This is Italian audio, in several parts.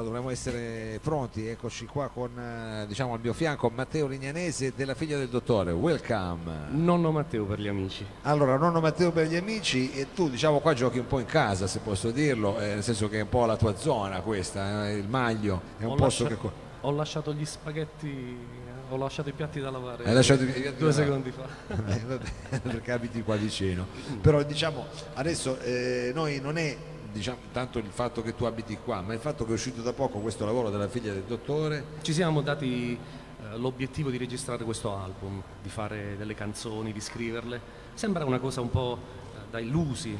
allora dovremmo essere pronti. Eccoci qua con eh, diciamo al mio fianco Matteo Lignanese della figlia del dottore. Welcome. Nonno Matteo per gli amici. Allora, nonno Matteo per gli amici e tu diciamo qua giochi un po' in casa, se posso dirlo, eh, nel senso che è un po' la tua zona questa, eh, il maglio, è un Ho posto lasciato- che Ho lasciato gli spaghetti, ho lasciato i piatti da lavare Hai lasciato i piatti due secondi fa. Eh, vabbè, perché abiti qua vicino. Però diciamo adesso eh, noi non è diciamo, tanto il fatto che tu abiti qua, ma il fatto che è uscito da poco questo lavoro della figlia del dottore. Ci siamo dati eh, l'obiettivo di registrare questo album, di fare delle canzoni, di scriverle. Sembra una cosa un po' eh, da illusi,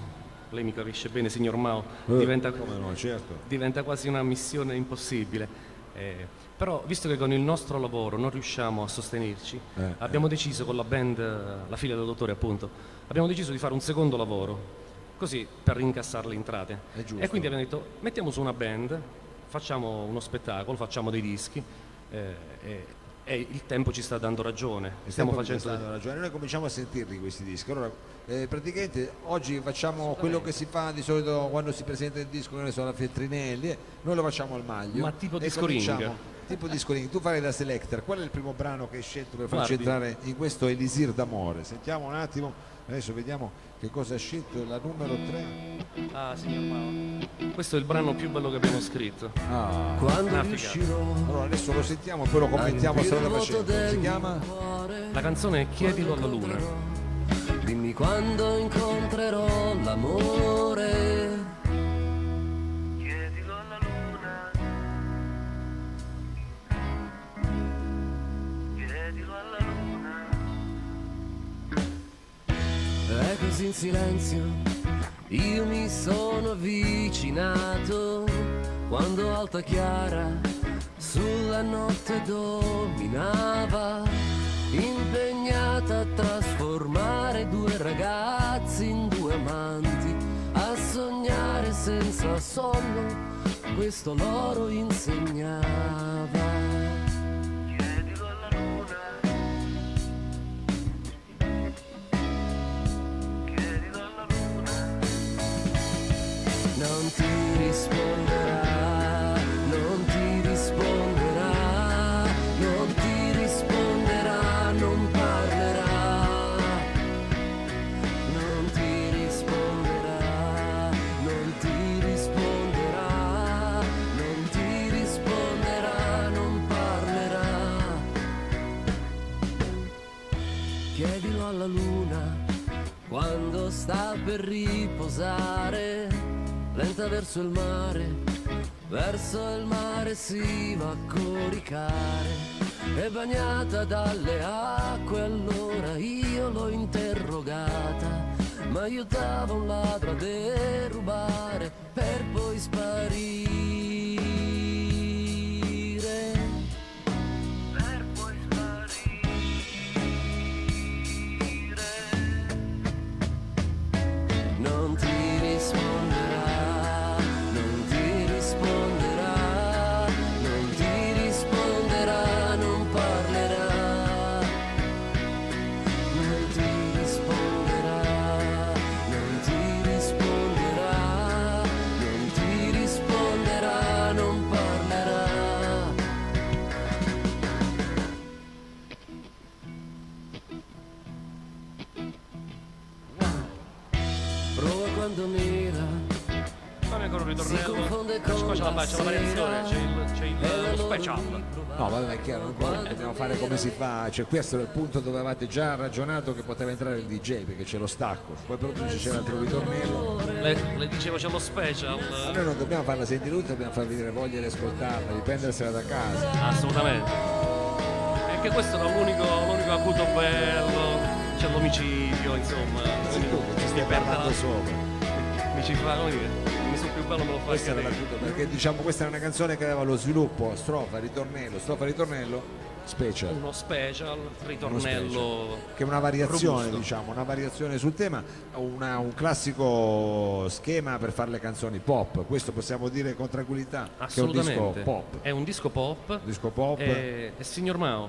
lei mi capisce bene signor Mao, diventa, Eh, come no, certo. diventa quasi una missione impossibile. Eh, però visto che con il nostro lavoro non riusciamo a sostenerci, Eh, abbiamo deciso con la band, eh, la figlia del dottore appunto, abbiamo deciso di fare un secondo lavoro, così per rincassare le entrate. È giusto. E quindi abbiamo detto mettiamo su una band, facciamo uno spettacolo, facciamo dei dischi eh, e, e il tempo ci sta dando ragione. Il Stiamo facendo... dando ragione. Noi cominciamo a sentirli questi dischi. Allora, eh, praticamente oggi facciamo quello che si fa di solito quando si presenta il disco, che ne so, la Feltrinelli, noi lo facciamo al maglio. Ma tipo disco ring? Tipo disco ring. Tu farai da selector. Qual è il primo brano che hai scelto per farci entrare in questo Elisir d'amore? Sentiamo un attimo, adesso vediamo che cosa ha scelto la numero 3. Ah, signor Mao. Questo è il brano più bello che abbiamo scritto. Ah. Quando Una riuscirò Allora adesso lo sentiamo, poi lo commentiamo strada facendo. Si chiama? La canzone è Chiedilo alla luna. Dimmi quando incontrerò l'amore. Così in silenzio io mi sono avvicinato quando alta chiara sulla notte dominava, impegnata a trasformare due ragazzi in due amanti, a sognare senza sonno, questo loro insegnava. Non ti risponderà, non ti risponderà, non ti risponderà, non parlerà. Non ti risponderà, non ti risponderà, non ti risponderà, non parlerà. Chiedilo alla luna quando sta per riposare, lenta verso il mare, verso il mare si va a coricare. È bagnata dalle acque, allora io l'ho interrogata, ma aiutava un ladro a derubare per poi sparire. Con Scusa la c'è la variazione, c'è il, c'è il- lo special. No, vabbè, è chiaro, dobbiamo fare come si fa, cioè questo è il punto dove avevate già ragionato che poteva entrare il DJ perché c'è lo stacco, poi proprio c'è l'altro ritornello, Le, le dicevo c'è lo special. ma noi non dobbiamo farla sentire tutta, dobbiamo farvi venire voglia di ascoltarla, di prendersela da casa. Assolutamente. E anche questo era l'unico, l'unico acuto bello. C'è l'omicidio, insomma. Sì, ci stai parlando la- sopra. Mi ci fa, come dire, bello me lo fa Questa era l'acuto, perché diciamo questa è una canzone che aveva lo sviluppo, strofa, ritornello, strofa, ritornello, special. Uno special, Uno ritornello. che è una variazione, robusto. diciamo, una variazione sul tema, una- un classico schema per fare le canzoni pop, questo possiamo dire con tranquillità, che è un disco Assolutamente. pop. È un disco pop. Disco pop. E, e signor Mao,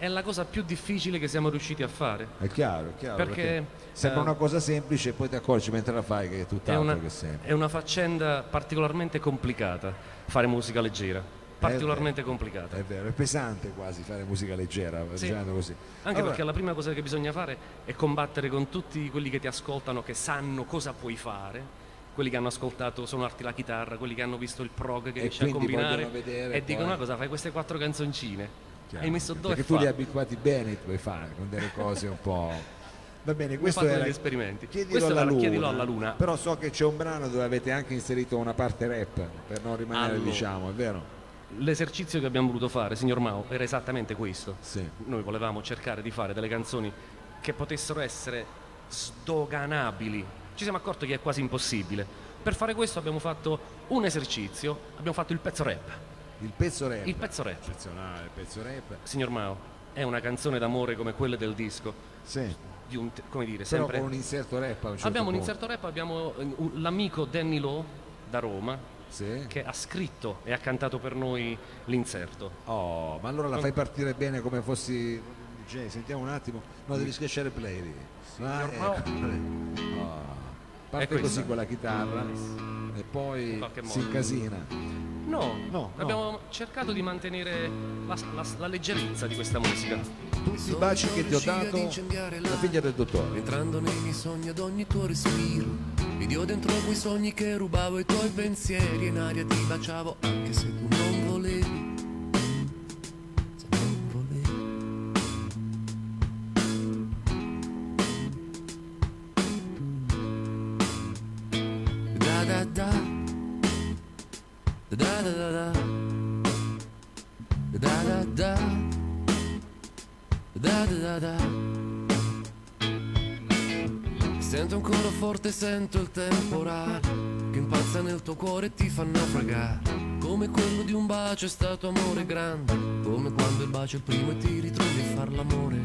è la cosa più difficile che siamo riusciti a fare. È chiaro, è chiaro. Perché, sembra eh, una cosa semplice e poi ti accorgi mentre la fai che è È tutt'altro una, che semplice. è una faccenda particolarmente complicata fare musica leggera, particolarmente complicata. È vero, è pesante quasi fare musica leggera, Sì. dicendo così. Anche Allora, perché la prima cosa che bisogna fare è combattere con tutti quelli che ti ascoltano, che sanno cosa puoi fare, quelli che hanno ascoltato suonarti la chitarra, quelli che hanno visto il prog che riesci a combinare e dicono una cosa, fai queste quattro canzoncine, chiaro, hai messo dove Perché tu li hai abituati bene, puoi fare con delle cose un po'. Va bene, questo era degli esperimenti. Chiedilo Questo alla era luna. Chiedilo alla Luna. Però so che c'è un brano dove avete anche inserito una parte rap per non rimanere, Allora. diciamo, è vero? L'esercizio che abbiamo voluto fare, signor Mao, era esattamente questo. Sì. Noi volevamo cercare di fare delle canzoni che potessero essere sdoganabili. Ci siamo accorti che è quasi impossibile. Per fare questo abbiamo fatto un esercizio, abbiamo fatto il pezzo rap. Il pezzo rap. Il pezzo rap. Eccezionale, il pezzo rap. Signor Mao, è una canzone d'amore come quelle del disco, Sì. di un come dire, Però sempre... con un inserto rap un certo abbiamo un punto. inserto rap, abbiamo eh, un- l'amico Danny Lowe da Roma Sì. che ha scritto e ha cantato per noi l'inserto. Oh, ma allora la fai partire bene come fossi DJ, sentiamo un attimo. No, devi schiacciare play lì. Ah, ecco. Oh. Parte così con la chitarra e poi si incasina. No, No, no. abbiamo cercato di mantenere la, la- la leggerezza di questa musica. Tutti i baci che ti ho dato, la figlia del dottore. Entrando nei miei sogni ad ogni tuo respiro Vidi dentro quei sogni che rubavo i tuoi pensieri In aria ti baciavo anche se tu Sento ancora forte, sento il temporale Che impazza nel tuo cuore e ti fa naufragare Come quello di un bacio è stato amore grande Come quando il bacio è primo e ti ritrovi a far l'amore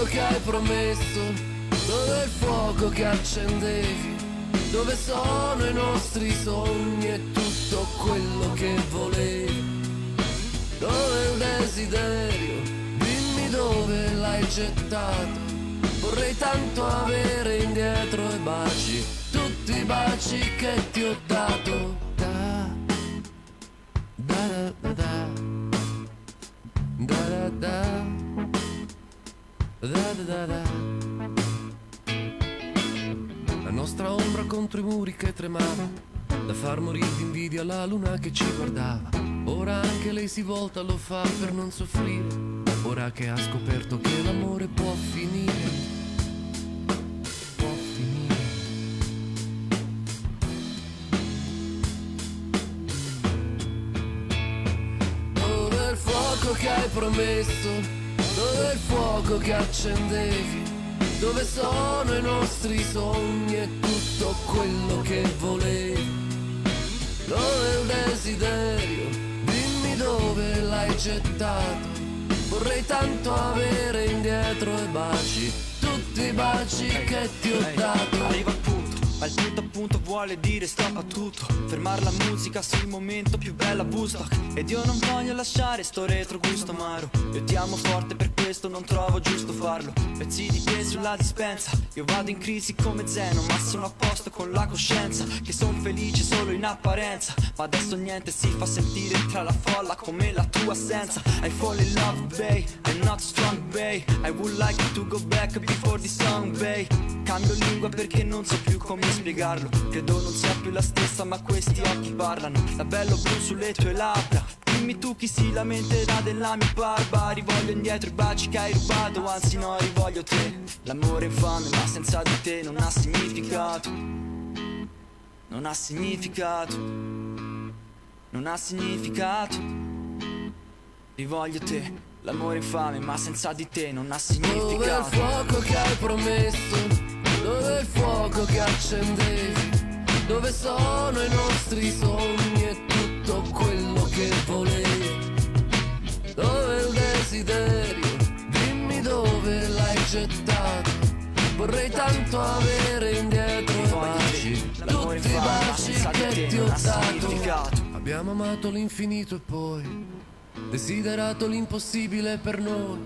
fuoco che hai promesso? Dove è il fuoco che accendevi? Dove sono i nostri sogni e tutto quello che volevi? Dove è il desiderio? Dimmi dove l'hai gettato. Vorrei tanto avere indietro i baci, tutti i baci che ti ho dato. Da, da, da, da. La nostra ombra contro i muri che tremava, da far morire d'invidia la luna che ci guardava. Ora anche lei si volta, lo fa per non soffrire. Ora che ha scoperto che l'amore può finire. Può finire. È il fuoco che hai promesso? Dove è il fuoco che accendevi? Dove sono i nostri sogni e tutto quello che volevi? Dove è il desiderio? Dimmi dove l'hai gettato. Vorrei tanto avere indietro i baci, tutti i baci che ti ho dato. Il punto appunto vuole dire stop a tutto. Fermare la musica sul momento più bella Woodstock. Ed io non voglio lasciare sto retro gusto amaro. Io ti amo forte per questo non trovo giusto farlo. Pezzi di te sulla dispensa. Io vado in crisi come Zeno Ma sono a posto con la coscienza Che son felice solo in apparenza. Ma adesso niente si fa sentire tra la folla Come la tua assenza. I fall in love babe I'm not strong babe. I would like to go back before the song babe Cambio lingua perché non so più come spiegarlo. Credo non sia più la stessa ma questi occhi parlano. Labello blu sulle tue labbra. Dimmi tu chi si lamenterà della mia barba Rivoglio indietro i baci che hai rubato Anzi no, rivoglio te. L'amore infame ma senza di te non ha significato. Non ha significato. Non ha significato. Rivoglio te. L'amore infame ma senza di te non ha Dove è il significato fuoco che hai promesso? Quello del fuoco che accendevi Dove sono i nostri sogni e tutto quello che volevi. Dove il desiderio Dimmi dove l'hai gettato. Vorrei tanto avere indietro i baci Tutti i baci che ti ho dato. Abbiamo amato l'infinito e poi Desiderato l'impossibile per noi.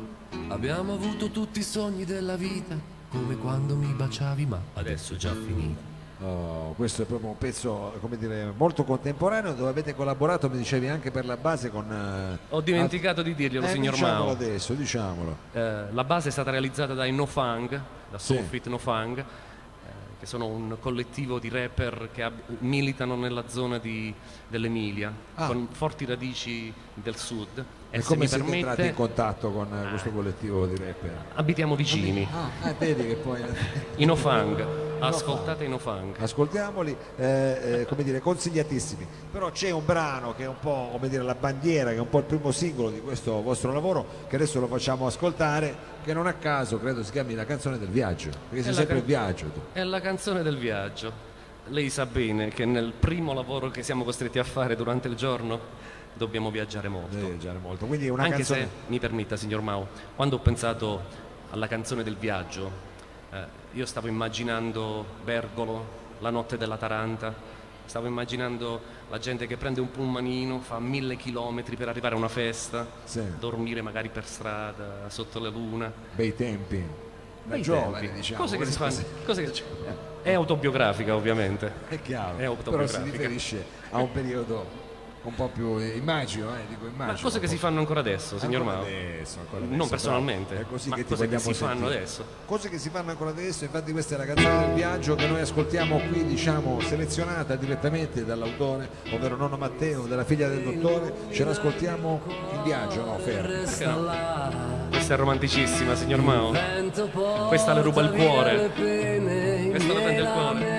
Abbiamo avuto tutti i sogni della vita come quando mi baciavi, ma adesso è già finito. Oh, questo è proprio un pezzo come dire, molto contemporaneo dove avete collaborato, mi dicevi, anche per la base con... eh, Ho dimenticato di dirglielo, eh, signor diciamolo Mao. adesso, diciamolo. Eh, la base è stata realizzata dai No Fang, da Sì. No Fang, che sono un collettivo di rapper che ab- militano nella zona di- dell'Emilia, Ah. con forti radici del sud. E, E come siete entrati permette, in contatto con eh, questo collettivo di rapper? abitiamo vicini. Ah, eh, vedi che poi... I No Fang, ascoltate i No Fang. Ascoltiamoli, eh, eh, come dire, consigliatissimi. Però c'è un brano che è un po' come dire la bandiera, che è un po' il primo singolo di questo vostro lavoro, che adesso lo facciamo ascoltare, che non a caso credo si chiami la canzone del viaggio, perché sei la sempre can- viaggio tu. È la canzone del viaggio. Lei sa bene che nel primo lavoro che siamo costretti a fare durante il giorno dobbiamo viaggiare molto. Devi viaggiare molto. Quindi è una Anche canzone. se, mi permetta, signor Mao, quando ho pensato alla canzone del viaggio, eh, io stavo immaginando Bergolo, la notte della Taranta, stavo immaginando la gente che prende un pulmanino, fa mille chilometri per arrivare a una festa, Sì. dormire magari per strada, sotto la luna. bei tempi. Da Bei giovane, tempi. diciamo. Cose che si fanno. cose che- È autobiografica, ovviamente. È chiaro, È però si autobiografica. riferisce a un periodo un po' più, immagino, eh, dico immagino. Ma cose che si fanno ancora adesso, signor Ancora Mao. adesso, ancora Non adesso, personalmente, però È così ma che ti cose che si fanno sentire. adesso. Cose che si fanno ancora adesso, infatti questa è la canzone del viaggio che noi ascoltiamo qui, diciamo, selezionata direttamente dall'autore, ovvero nonno Matteo, della figlia del dottore, ce l'ascoltiamo in viaggio, no, fermo. No? Questa è romanticissima, signor Mao. Questa le ruba il cuore. Questa le prende il cuore.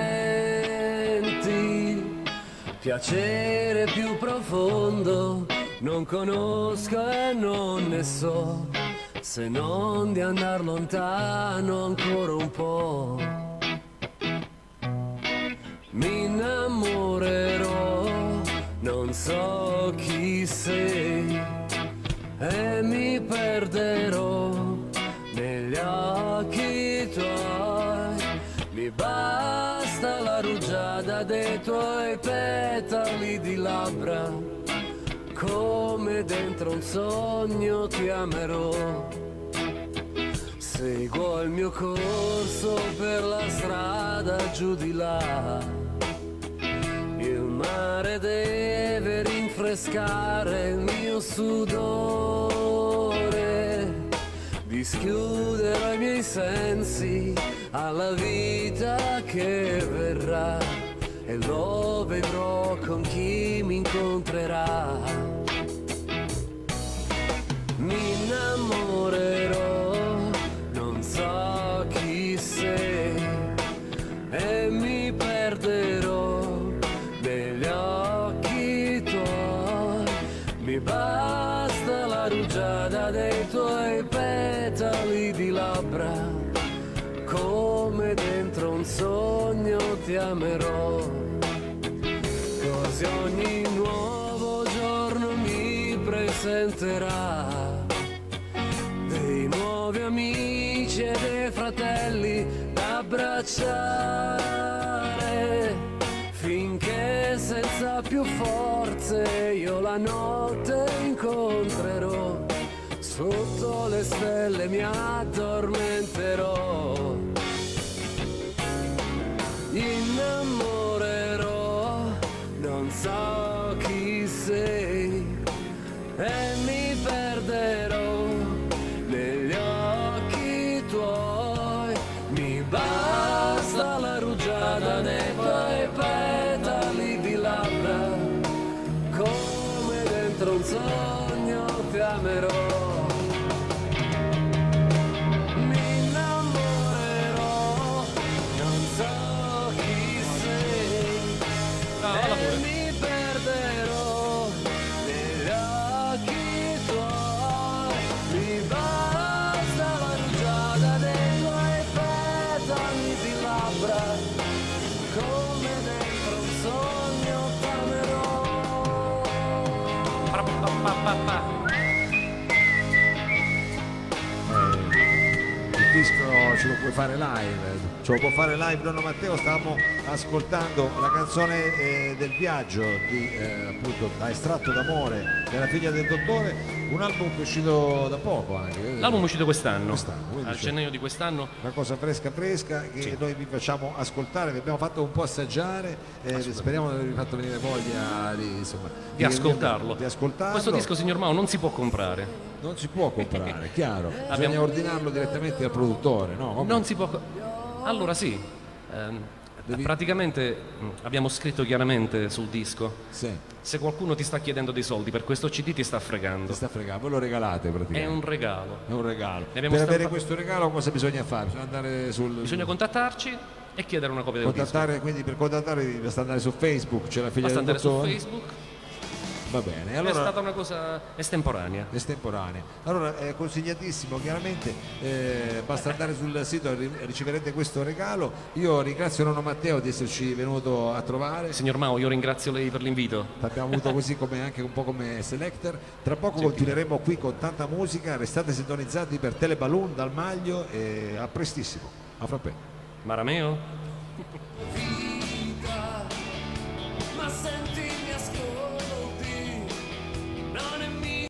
Piacere più profondo non conosco e non ne so se non di andar lontano ancora un po'. Mi innamorerò, non so labbra, come dentro un sogno ti amerò. Seguo il mio corso per la strada giù di là. Il mare deve rinfrescare il mio sudore. Dischiuderò i miei sensi alla vita che verrà e lo vedrò con chi mi incontrerà. Mi innamorerò, non so chi sei e mi perderò negli occhi tuoi. Mi basta la rugiada dei tuoi petali di labbra, come dentro un sogno ti amerò. Presenterà dei nuovi amici e dei fratelli da abbracciare. Finché senza più forze io la notte incontrerò. Sotto le stelle mi addormenterò. Innamorerò sogno ti amerò. Il disco ce lo puoi fare live, ce lo può fare live nonno Matteo, stavamo ascoltando la canzone eh, del viaggio di eh, appunto da estratto d'amore della figlia del dottore, un album che è uscito da poco anche. eh, L'album è uscito quest'anno, Quest'anno, a c'è- gennaio di quest'anno. una cosa fresca fresca che noi vi facciamo ascoltare, vi abbiamo fatto un po' assaggiare, eh, speriamo di avervi fatto venire voglia di, insomma, Di ascoltarlo. Di ascoltarlo. Questo disco, signor Mao, non si può comprare. non si può comprare, chiaro. Bisogna Abbiamo- ordinarlo direttamente dal produttore, no? Come? Non si può. Allora sì. ehm, Devi- Praticamente mh, abbiamo scritto chiaramente sul disco. Sì, Se qualcuno ti sta chiedendo dei soldi per questo CD ti sta fregando. ti sta fregando, voi lo regalate È praticamente. un regalo. È un regalo. Per abbiamo avere questo regalo cosa bisogna fare? Bisogna andare sul. Bisogna contattarci e chiedere una copia del disco. contattare, quindi per contattare basta andare su Facebook, c'è la figlia Basta del andare su. Facebook. Va bene, È allora stata una cosa estemporanea. estemporanea. Allora è consigliatissimo, chiaramente eh, basta andare sul sito e ri- riceverete questo regalo. Io ringrazio nonno Matteo di esserci venuto a trovare. Signor Mao, io ringrazio lei per l'invito. L'abbiamo avuto così come anche un po' come selector. Tra poco continueremo qui con tanta musica. Restate sintonizzati per Teleballoon dal Maglio e a prestissimo. A frappè. Marameo?